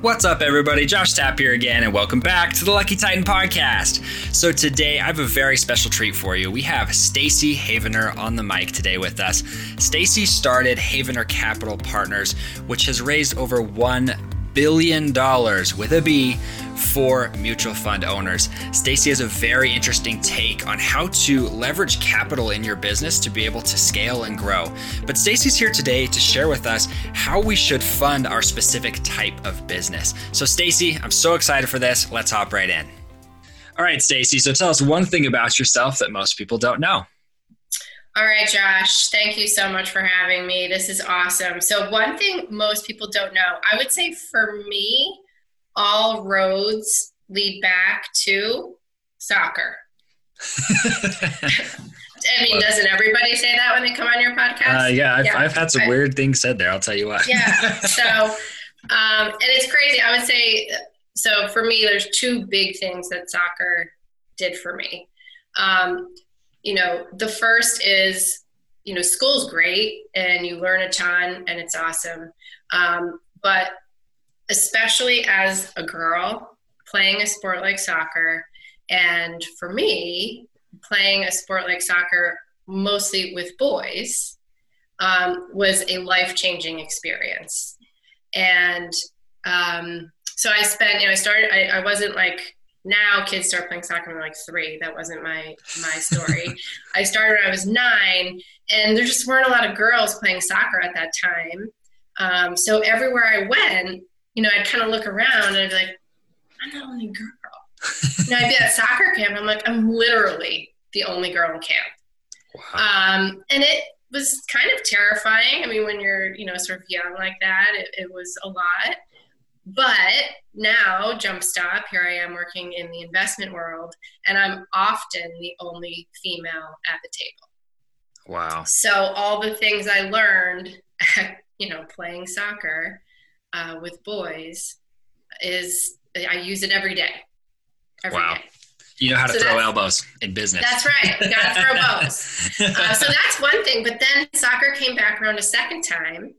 What's up, everybody? Josh Tapp here again, and welcome back to the Lucky Titan podcast. So today, I have a very special treat for you. We have Stacy Havener on the mic today with us. Stacy started Havener Capital Partners, which has raised over one billion dollars with a B for mutual fund owners. Stacy has a very interesting take on how to leverage capital in your business to be able to scale and grow. But Stacy's here today to share with us how we should fund our specific type of business. So Stacy, I'm so excited for this. Let's hop right in. All right, Stacy, so tell us one thing about yourself that most people don't know. All right, Josh, thank you so much for having me. This is awesome. So, one thing most people don't know, I would say for me, all roads lead back to soccer. I mean, doesn't everybody say that when they come on your podcast? Uh, yeah, I've, yeah, I've, had some I, weird things said there. I'll tell you what. yeah. So, um, and it's crazy. I would say, so for me, there's two big things that soccer did for me. Um, you know, the first is, you know, school's great and you learn a ton and it's awesome. Um, but especially as a girl playing a sport like soccer, and for me, playing a sport like soccer mostly with boys um, was a life changing experience. And um, so I spent, you know, I started, I, I wasn't like, now kids start playing soccer when like three. That wasn't my my story. I started when I was nine, and there just weren't a lot of girls playing soccer at that time. Um, so everywhere I went, you know, I'd kind of look around and I'd be like, I'm the only girl. you know, I'd be at soccer camp. I'm like, I'm literally the only girl in camp. Wow. Um, and it was kind of terrifying. I mean, when you're, you know, sort of young like that, it, it was a lot. But now, Jump Stop, here I am working in the investment world, and I'm often the only female at the table. Wow. So, all the things I learned, you know, playing soccer uh, with boys is I use it every day. Every wow. Day. You know how to so throw elbows in business. That's right. You got to throw bows. Uh, so that's one thing. But then soccer came back around a second time,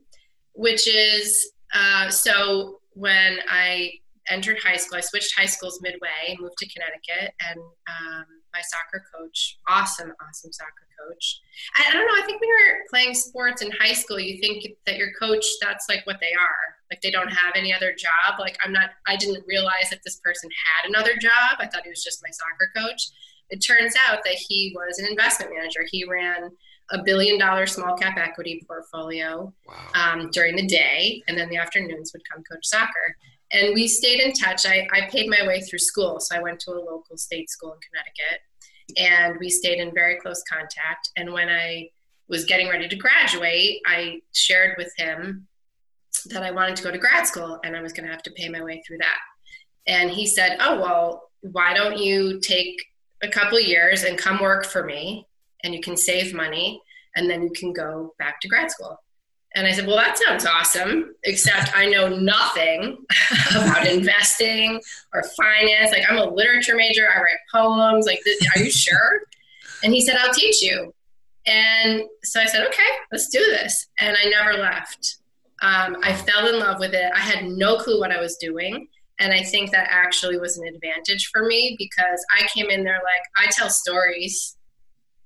which is uh, so when I entered high school, I switched high schools midway, moved to Connecticut, and um, my soccer coach, awesome, awesome soccer coach. I, I, don't know. I think when you're playing sports in high school, you think that your coach, that's like what they are. Like they don't have any other job. Like I'm not, I didn't realize that this person had another job. I thought he was just my soccer coach. It turns out that he was an investment manager. He ran a billion dollar small cap equity portfolio wow. um, during the day, and then the afternoons would come coach soccer. And we stayed in touch. I, I paid my way through school, so I went to a local state school in Connecticut, and we stayed in very close contact. And when I was getting ready to graduate, I shared with him that I wanted to go to grad school and I was going to have to pay my way through that. And he said, Oh, well, why don't you take a couple years and come work for me and you can save money and then you can go back to grad school. And I said, Well, that sounds awesome, except I know nothing about investing or finance. Like, I'm a literature major, I write poems. Like, are you sure? And he said, I'll teach you. And so I said, Okay, let's do this. And I never left. Um, I fell in love with it. I had no clue what I was doing. And I think that actually was an advantage for me because I came in there like, I tell stories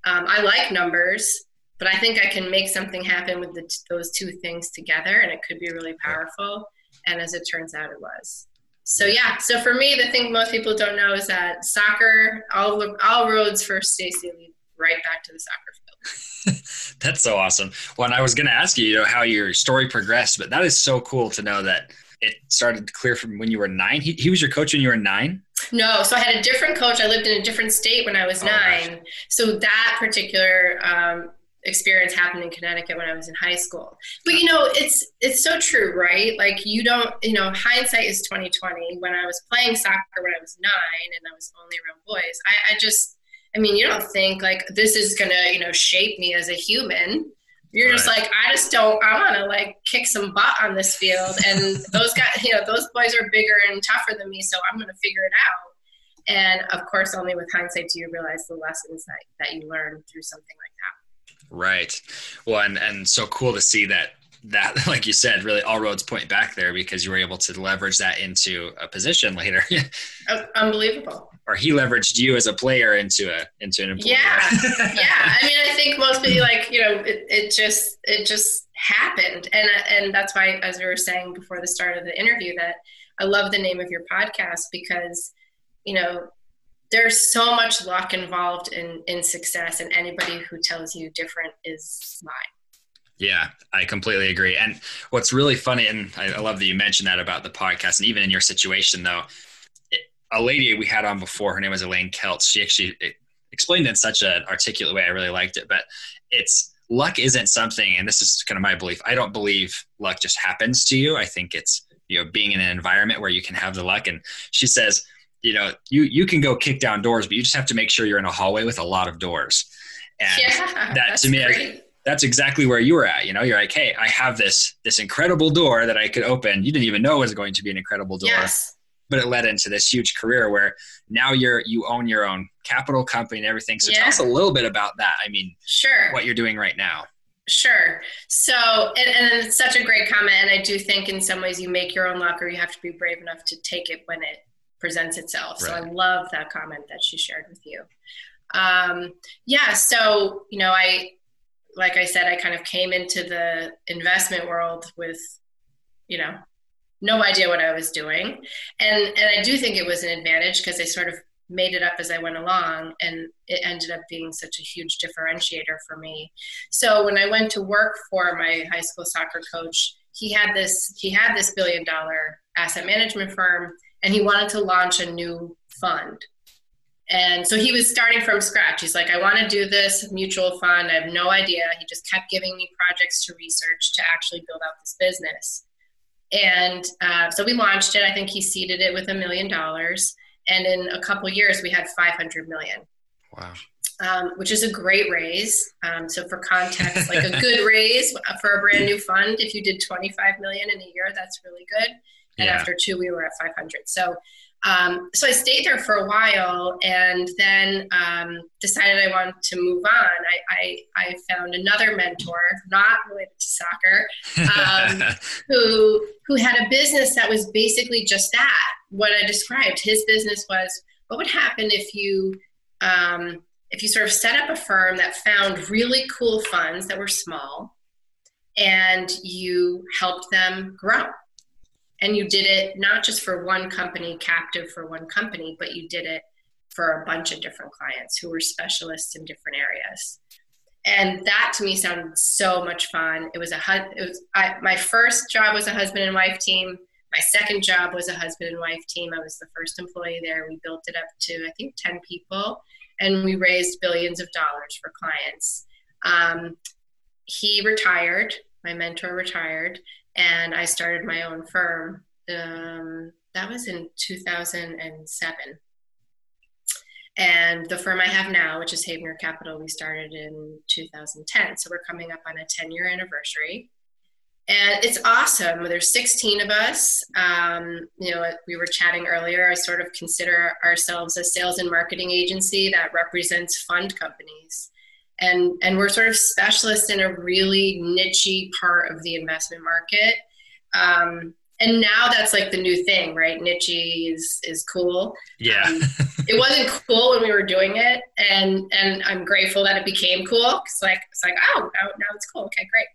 um, I like numbers, but I think I can make something happen with the, those two things together, and it could be really powerful. And as it turns out, it was. So yeah. So for me, the thing most people don't know is that soccer, all all roads for Stacy lead right back to the soccer field. That's so awesome. Well, and I was going to ask you, you know, how your story progressed, but that is so cool to know that it started clear from when you were nine. He, he was your coach when you were nine. No, so I had a different coach. I lived in a different state when I was oh, nine. Gosh. So that particular um, experience happened in Connecticut when I was in high school. But you know, it's it's so true, right? Like you don't, you know, hindsight is twenty twenty. When I was playing soccer when I was nine and I was only around boys, I, I just, I mean, you don't think like this is gonna, you know, shape me as a human. You're right. just like, I just don't. I want to like kick some butt on this field, and those guys, you know, those boys are bigger and tougher than me, so I'm going to figure it out. And of course, only with hindsight do you realize the lessons that that you learn through something like that. Right. Well, and and so cool to see that that, like you said, really all roads point back there because you were able to leverage that into a position later. oh, unbelievable. Or he leveraged you as a player into a into an employee. Yeah, yeah. I mean, I think mostly like you know it, it just it just happened, and and that's why, as we were saying before the start of the interview, that I love the name of your podcast because you know there's so much luck involved in in success and anybody who tells you different is lying yeah, I completely agree. And what's really funny, and I, I, love that you mentioned that about the podcast, and even in your situation, though, a lady we had on before, her name was Elaine Keltz. She actually explained it in such an articulate way. I really liked it. But it's luck isn't something, and this is kind of my belief. I don't believe luck just happens to you. I think it's you know being in an environment where you can have the luck. And she says, you know, you you can go kick down doors, but you just have to make sure you're in a hallway with a lot of doors. And yeah, that to me, I, that's exactly where you were at. You know, you're like, hey, I have this this incredible door that I could open. You didn't even know it was going to be an incredible door. Yes. But it led into this huge career where now you're you own your own capital company and everything. So yeah. tell us a little bit about that. I mean, sure, what you're doing right now. Sure. So, and, and it's such a great comment. And I do think in some ways you make your own luck or you have to be brave enough to take it when it presents itself. Right. So I love that comment that she shared with you. Um, yeah. So, you know, I, like I said, I kind of came into the investment world with, you know, no idea what I was doing. And and I do think it was an advantage because I sort of made it up as I went along and it ended up being such a huge differentiator for me. So when I went to work for my high school soccer coach, he had this he had this billion dollar asset management firm and he wanted to launch a new fund and so he was starting from scratch. He's like, I want to do this mutual fund. I have no idea. He just kept giving me projects to research to actually build out this business. And uh, so we launched it. I think he seeded it with a million dollars. And in a couple years, we had 500 million. Wow. Um, which is a great raise. Um, so for context, like a good raise for a brand new fund, if you did 25 million in a year, that's really good. And yeah. after two, we were at 500. So um, so I stayed there for a while and then um, decided I wanted to move on. I, I, I, found another mentor, not related to soccer, um, who, who had a business that was basically just that, what I described. His business was what would happen if you, um, if you sort of set up a firm that found really cool funds that were small and you helped them grow and you did it not just for one company captive for one company but you did it for a bunch of different clients who were specialists in different areas. And that to me sounded so much fun. It was a it was I, my first job was a husband and wife team. My second job was a husband and wife team. I was the first employee there. We built it up to i think 10 people and we raised billions of dollars for clients. Um, he retired. My mentor retired and I started my own firm. Um, that was in 2007. And the firm I have now, which is Havener Capital, we started in 2010. So we're coming up on a 10 year anniversary. And it's awesome. There's 16 of us. Um, you know, we were chatting earlier. I sort of consider ourselves a sales and marketing agency that represents fund companies and and we're sort of specialists in a really nichey part of the investment market. Um, and now that's like the new thing right? Nichey is is cool. Yeah. Um, it wasn't cool when we were doing it and and i'm grateful that it became cool it's like it's like oh now, now it's cool. Okay great.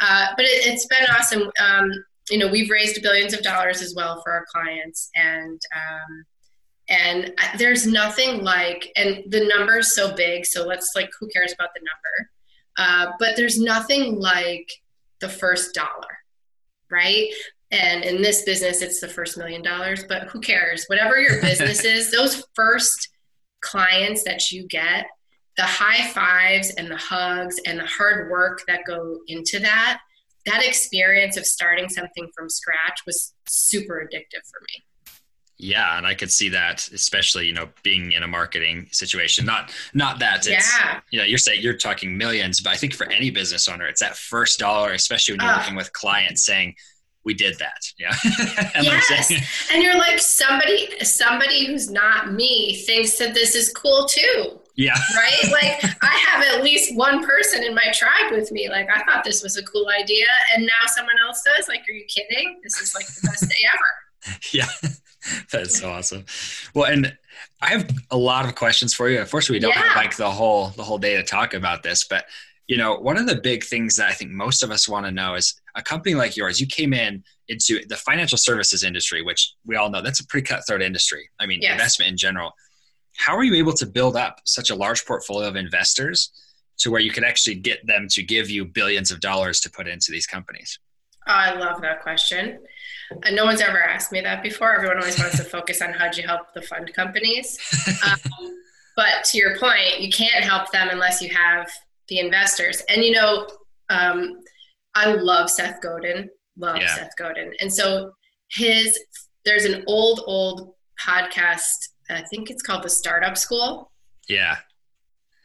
Uh, but it, has been awesome. Um, you know we've raised billions of dollars as well for our clients and um, and there's nothing like and the number is so big so let's like who cares about the number? Uh, but there's nothing like the first dollar right? And in this business it's the first million dollars but who cares? Whatever your business is those first clients that you get the high fives and the hugs and the hard work that go into that that experience of starting something from scratch was super addictive for me yeah, and I could see that, especially you know, being in a marketing situation. Not not that it's yeah. you know, you're saying you're talking millions, but I think for any business owner, it's that first dollar, especially when you're uh, working with clients, saying, "We did that." Yeah. and yes, and you're like somebody somebody who's not me thinks that this is cool too. Yeah. Right? Like I have at least one person in my tribe with me. Like I thought this was a cool idea and now someone else does. Like, are you kidding? This is like the best day ever. yeah. That's so awesome. Well, and I have a lot of questions for you. Unfortunately, we don't yeah. have like the whole the whole day to talk about this, but you know, one of the big things that I think most of us want to know is a company like yours, you came in into the financial services industry, which we all know that's a pretty cutthroat industry. I mean, yes. investment in general. How are you able to build up such a large portfolio of investors to where you could actually get them to give you billions of dollars to put into these companies? I love that question. Uh, no one's ever asked me that before. Everyone always wants to focus on how'd you help the fund companies. Um, but to your point, you can't help them unless you have the investors. And you know, um, I love Seth Godin. Love yeah. Seth Godin. And so his there's an old old podcast. I think it's called the Startup School. Yeah.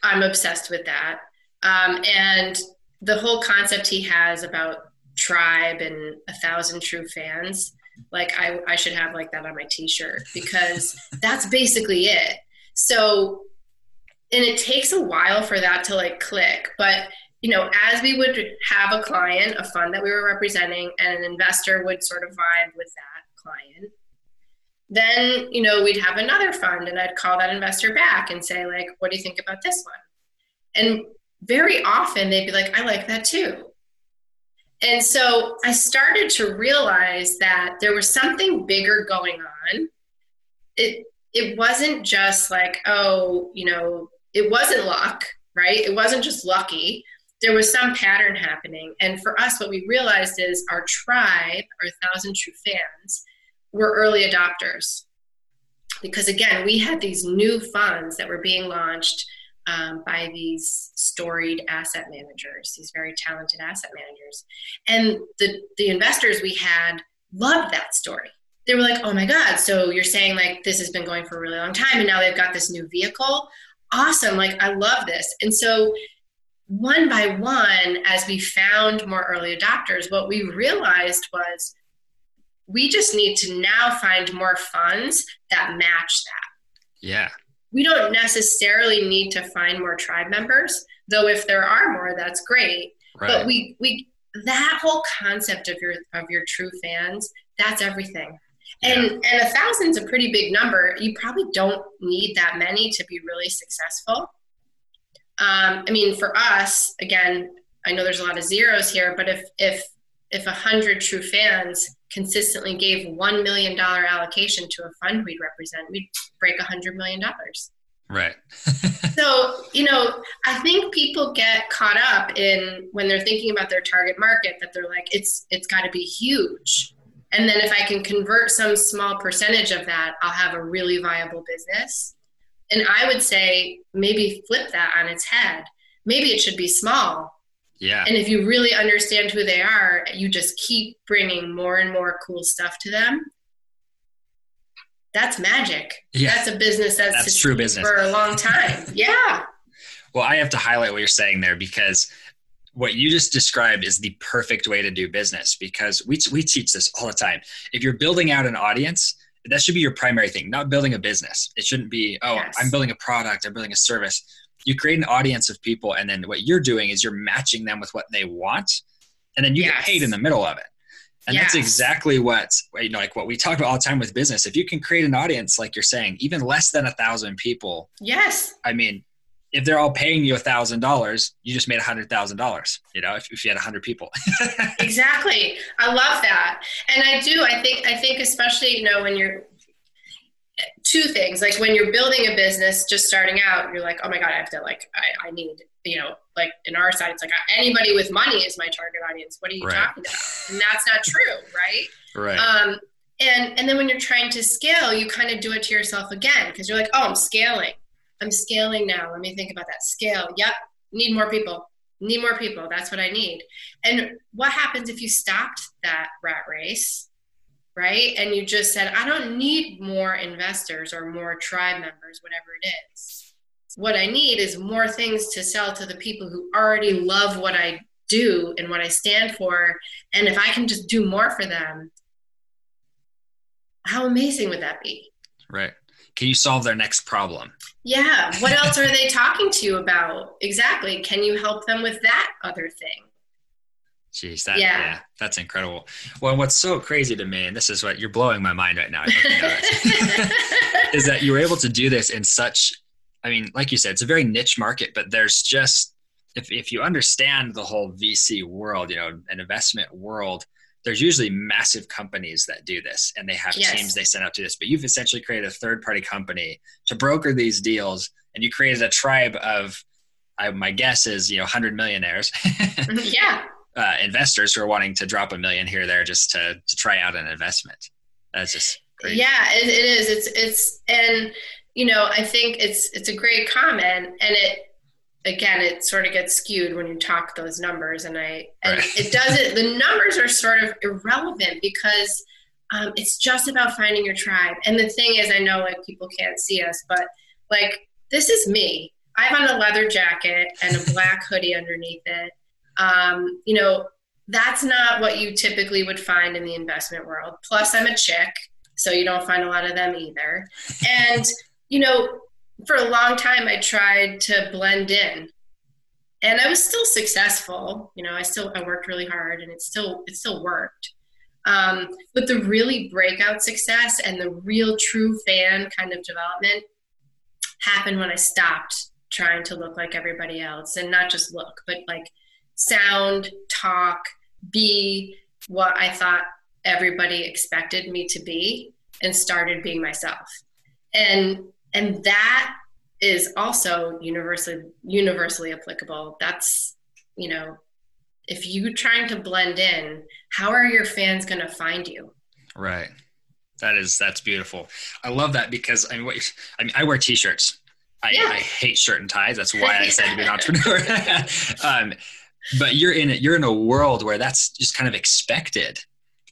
I'm obsessed with that. Um, and the whole concept he has about tribe and a thousand true fans like I, I should have like that on my t-shirt because that's basically it. So and it takes a while for that to like click but you know as we would have a client a fund that we were representing and an investor would sort of vibe with that client then you know we'd have another fund and i'd call that investor back and say like what do you think about this one? And very often they'd be like i like that too and so I started to realize that there was something bigger going on. It it wasn't just like, oh, you know, it wasn't luck, right? It wasn't just lucky. There was some pattern happening. And for us, what we realized is our tribe, our thousand true fans, were early adopters. Because again, we had these new funds that were being launched um, by these storied asset managers, these very talented asset managers. And the, the investors we had loved that story. They were like, oh my God, so you're saying like this has been going for a really long time and now they've got this new vehicle? Awesome, like I love this. And so one by one, as we found more early adopters, what we realized was we just need to now find more funds that match that. Yeah we don't necessarily need to find more tribe members though if there are more that's great right. but we we that whole concept of your of your true fans that's everything and yeah. and a thousand's a pretty big number you probably don't need that many to be really successful um, i mean for us again i know there's a lot of zeros here but if if if a hundred true fans consistently gave $1 million allocation to a fund we'd represent, we'd break $100 million. Right. so, you know, I think people get caught up in when they're thinking about their target market that they're like, it's it's got to be huge. And then if I can convert some small percentage of that, I'll have a really viable business. And I would say maybe flip that on its head. Maybe it should be small, yeah. And if you really understand who they are, you just keep bringing more and more cool stuff to them. That's magic. Yeah. That's a business that's, that's true business for a long time. yeah. Well, I have to highlight what you're saying there because what you just described is the perfect way to do business because we, we teach this all the time. If you're building out an audience, that should be your primary thing, not building a business. It shouldn't be, oh, yes. I'm building a product, I'm building a service you create an audience of people and then what you're doing is you're matching them with what they want and then you yes. get paid in the middle of it. And yes. that's exactly what you know like what we talk about all the time with business. If you can create an audience like you're saying even less than a thousand people yes. I mean if they're all paying you a thousand dollars you just made a hundred thousand dollars you know if, if you had a hundred people. Exactly. I love that. And i do i think i think especially you know when you're two things. Like when you're building a business just starting out you're like oh my god i have to like i, I need you know like in our side it's like anybody with money is my target audience. What are you right. talking about? And that's not true right? Right. Um and and then when you're trying to scale you kind of do it to yourself again because you're like oh i'm scaling. I'm scaling now. Let me think about that scale. Yep. Need more people. Need more people. That's what i need. And what happens if you stopped that rat race right? And you just said, I don't need more investors or more tribe members, whatever it is. What I need is more things to sell to the people who already love what I do and what I stand for. And if I can just do more for them, how amazing would that be? Right. can you solve their next problem? Yeah. What else are they talking to you about? Exactly. Can you help them with that other thing? Jeez, that yeah. yeah. that's incredible. Well, what's so crazy to me, and this is what you're blowing my mind right now, is that you were able to do this in such. I mean, like you said, it's a very niche market, but there's just if if you understand the whole VC world, you know, an investment world, there's usually massive companies that do this, and they have yes. teams they send out to this. But you've essentially created a third party company to broker these deals, and you created a tribe of. I, my guess is you know 100 millionaires yeah uh, investors who are wanting to drop a million here or there just to to try out an investment. That's just great. Yeah, it, it is. It's it's and you know I think it's it's a great comment, and it again it sort of gets skewed when you talk those numbers, and I and right. it doesn't. The numbers are sort of irrelevant because. Um, it's just about finding your tribe. And the thing is, I know like people can't see us, but like this is me. I have on a leather jacket and a black hoodie underneath it um, you know, that's not what you typically would find in the investment world. Plus, I'm a chick, so you don't find a lot of them either. And, you know, for a long time, I tried to blend in. And I was still successful. You know, I still I worked really hard, and it still it still worked. Um, but the really breakout success and the real true fan kind of development happened when I stopped trying to look like everybody else, and not just look, but like sound, talk, be what I thought everybody expected me to be and started being myself. And and that is also universally universally applicable. That's, you know, if you're trying to blend in, how are your fans going to find you? Right. That is that's beautiful. I love that because I mean, what, I mean, I wear t-shirts. I, yeah. I hate shirt and ties. That's why I decided to be an entrepreneur. um, but you're in it you're in a world where that's just kind of expected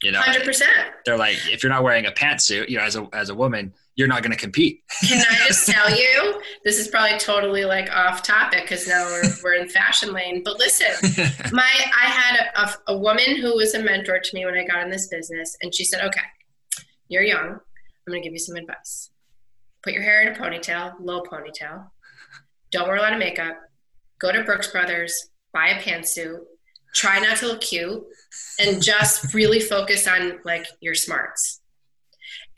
you know? 100% they're like if you're not wearing a pantsuit you know as a as a woman you're not going to compete. Can i just tell you this is probably totally like off topic because now we're, we're in fashion lane but listen my i had a, a, a woman who was a mentor to me when i got in this business and she said okay you're young. I'm going to give you some advice. Put your hair in a ponytail low ponytail. Don't wear a lot of makeup. Go to brooks brothers buy a pantsuit, try not to look cute, and just really focus on like your smarts.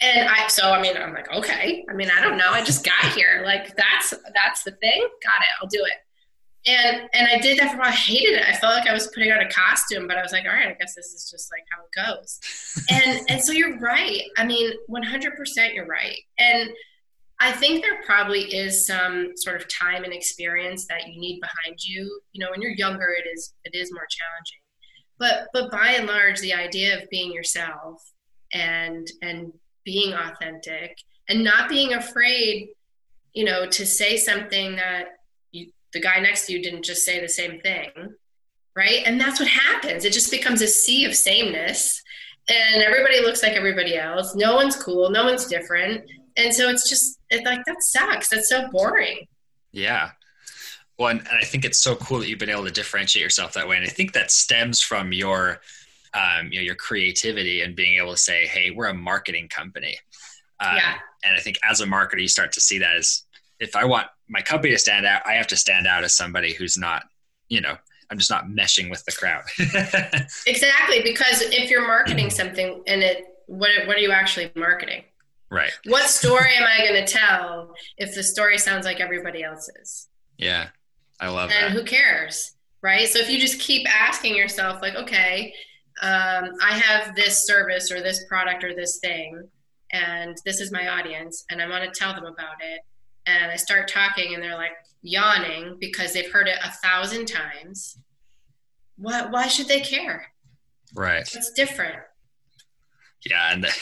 And I, so I mean, I'm like, okay. I mean, I don't know. I just got here. Like that's that's the thing. Got it. I'll do it. And and I did that for a while. I hated it. I felt like I was putting on a costume, but I was like, all right, I guess this is just like how it goes. and and so you're right. I mean, 100% you're right. And I think there probably is some sort of time and experience that you need behind you. You know, when you're younger, it is it is more challenging. But but by and large, the idea of being yourself and and being authentic and not being afraid, you know, to say something that you, the guy next to you didn't just say the same thing, right? And that's what happens. It just becomes a sea of sameness, and everybody looks like everybody else. No one's cool. No one's different and so it's just it, like that sucks. That's so boring. Yeah. Well and, and, i think it's so cool that you've been able to differentiate yourself that way. And i think that stems from your um, you know your creativity and being able to say hey we're a marketing company. Um, yeah. and i think as a marketer you start to see that as if i want my company to stand out i have to stand out as somebody who's not you know i'm just not meshing with the crowd. Exactly because if you're marketing something and it what, what are you actually marketing Right. What story am I going to tell if the story sounds like everybody else's? Yeah, I love and that. And who cares? Right. So if you just keep asking yourself, like, okay, um, I have this service or this product or this thing, and this is my audience, and I want to tell them about it. And I start talking, and they're like yawning because they've heard it a thousand times. Why, why should they care? Right. It's different. Yeah. And the,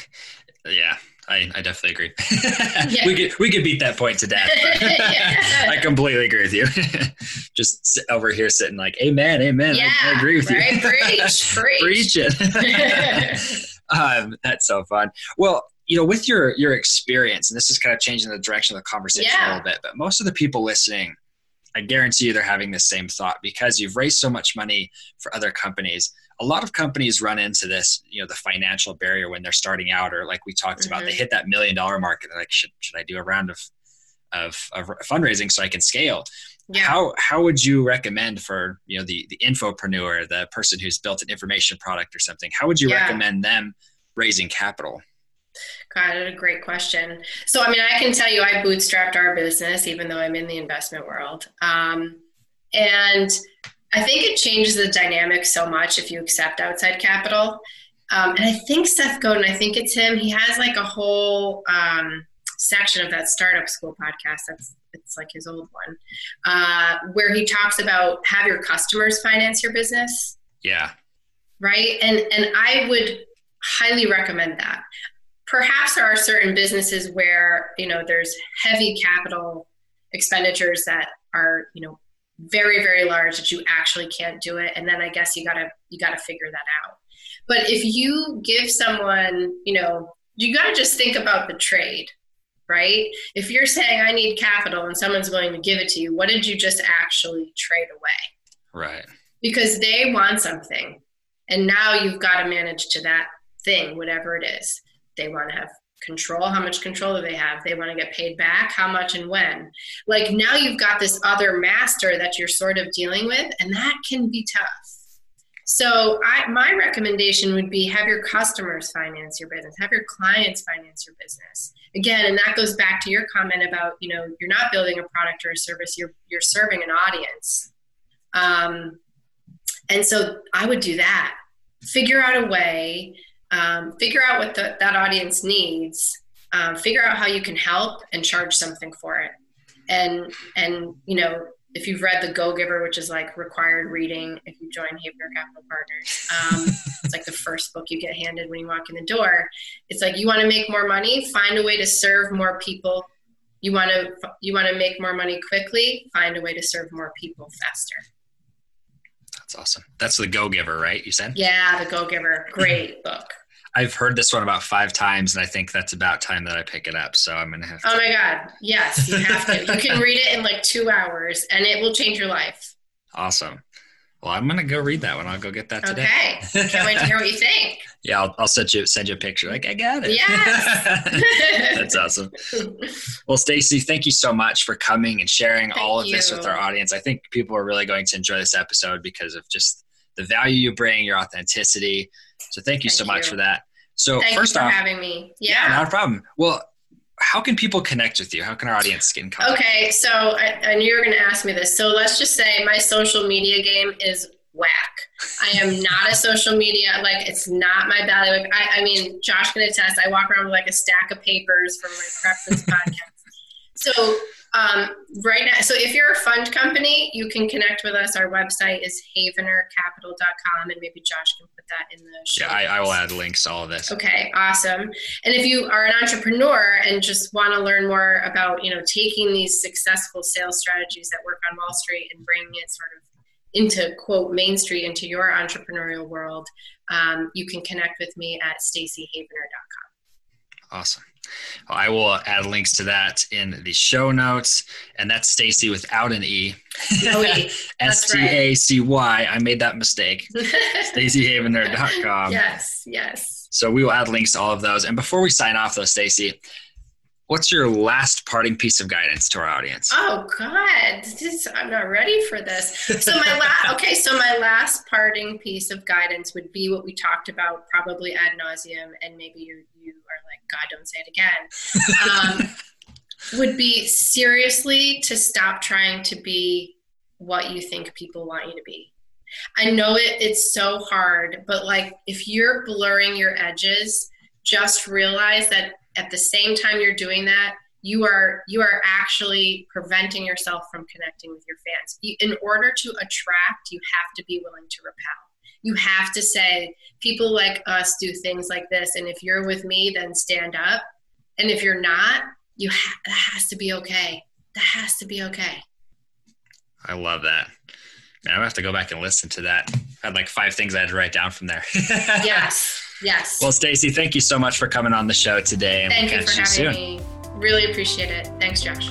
yeah, I, I definitely agree. yeah. We could we could beat that point to death. I completely agree with you. Just over here sitting like, Amen, Amen. Yeah, I, I agree with right? you. preach, preach, preach it. um, that's so fun. Well, you know, with your your experience, and this is kind of changing the direction of the conversation a little bit, but most of the people listening, I guarantee you, they're having the same thought because you've raised so much money for other companies. A lot of companies run into this, you know, the financial barrier when they're starting out, or like we talked mm-hmm. about, they mm-hmm. hit that million dollar mark and they're like, should, should I do a round of, of, of fundraising so I can scale? Yeah. How, how would you recommend for, you know, the, the infopreneur, the person who's built an information product or something, how would you yeah. recommend them raising capital? God, a great question. So, I mean, I can tell you, I bootstrapped our business, even though I'm in the investment world. Um, and I think it changes the dynamic so much if you accept outside capital. Um, and I think Seth Godin, I think it's him. He has like a whole um, section of that startup school podcast. That's it's like his old one, uh, where he talks about have your customers finance your business. Yeah. Right. And and I would highly recommend that. Perhaps there are certain businesses where you know there's heavy capital expenditures that are you know very very large that you actually can't do it. And then i guess you gotta you gotta figure that out. But if you give someone you know you gotta just think about the trade right? If you're saying i need capital and someone's willing to give it to you what did you just actually trade away? Right. Because they want something and now you've got to manage to that thing whatever it is they want to have control how much control do they have? They want to get paid back how much and when? Like now you've got this other master that you're sort of dealing with and that can be tough. So I, my recommendation would be have your customers finance your business have your clients finance your business. Again and that goes back to your comment about you know you're not building a product or a service you're you're serving an audience. Um, and so i would do that. Figure out a way um, figure out what the, that audience needs um, figure out how you can help and charge something for it. And and you know if you've read the go giver which is like required reading if you join Havener capital partners um, it's like the first book you get handed when you walk in the door. It's like you want to make more money find a way to serve more people. You want to you want to make more money quickly find a way to serve more people faster. That's awesome. That's the go giver right you said? Yeah the go giver. Great book I've heard this one about five times, and I think that's about time that I pick it up. So I'm gonna have. Oh to. Oh my god! Yes, you have to. you can read it in like two hours, and it will change your life. Awesome. Well, I'm gonna go read that one. I'll go get that today. Okay. Can't wait to hear what you think. yeah, I'll, I'll send you send you a picture. Like I got it. Yes. That's awesome. Well, Stacy, thank you so much for coming and sharing thank all of you. this with our audience. I think people are really going to enjoy this episode because of just the value you bring, your authenticity. So thank you thank so much for that. So thank first off, having me. Yeah. yeah, not a problem. Well, how can people connect with you? How can our audience get in contact? Okay, so I, I knew you were going to ask me this. So let's just say my social media game is whack. I am not a social media like it's not my bailiwick. I, I mean, Josh can attest. I walk around with like a stack of papers from my preference podcast. So um, right now, so if you're a fund company, you can connect with us. Our website is havenercapital.com, and maybe Josh can put that in the show. Yeah, I, I, will add links to all of this. Okay, awesome. And if you are an entrepreneur and just want to learn more about, you know, taking these successful sales strategies that work on Wall Street and bringing it sort of into quote Main Street into your entrepreneurial world, um, you can connect with me at stacyhavener.com. Awesome. I will add links to that in the show notes. And that's Stacy without an E. Oh, S T A C Y. I made that mistake. StacyHavener.com. Yes, yes. So we will add links to all of those. And before we sign off, though, Stacy, what's your last parting piece of guidance to our audience? Oh God, this, I'm not ready for this. So my last, okay, so my last parting piece of guidance would be what we talked about, probably ad nauseum, and maybe you you are like, God, don't say it again. Um, would be seriously to stop trying to be what you think people want you to be. I know it, it's so hard, but like if you're blurring your edges, just realize that at the same time you're doing that you are you are actually preventing yourself from connecting with your fans in order to attract you have to be willing to repel you have to say people like us do things like this and if you're with me then stand up and if you're not you ha- that has to be okay that has to be okay i love that Man, I'm gonna have to go back and listen to that. I had like five things I had to write down from there. yes. Yes. Well, Stacy, thank you so much for coming on the show today. And thank we'll you for having you me. Really appreciate it. Thanks, Josh.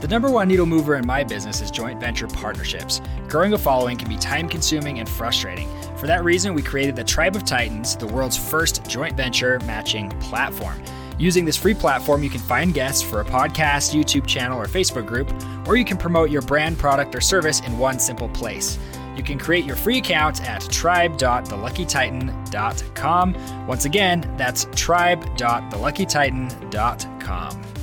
The number one needle mover in my business is joint venture partnerships. Growing a following can be time consuming and frustrating. For that reason, we created the Tribe of Titans, the world's first joint venture matching platform. Using this free platform, you can find guests for a podcast, YouTube channel, or Facebook group, or you can promote your brand, product, or service in one simple place. You can create your free account at tribe.theluckytitan.com. Once again, that's tribe.theluckytitan.com.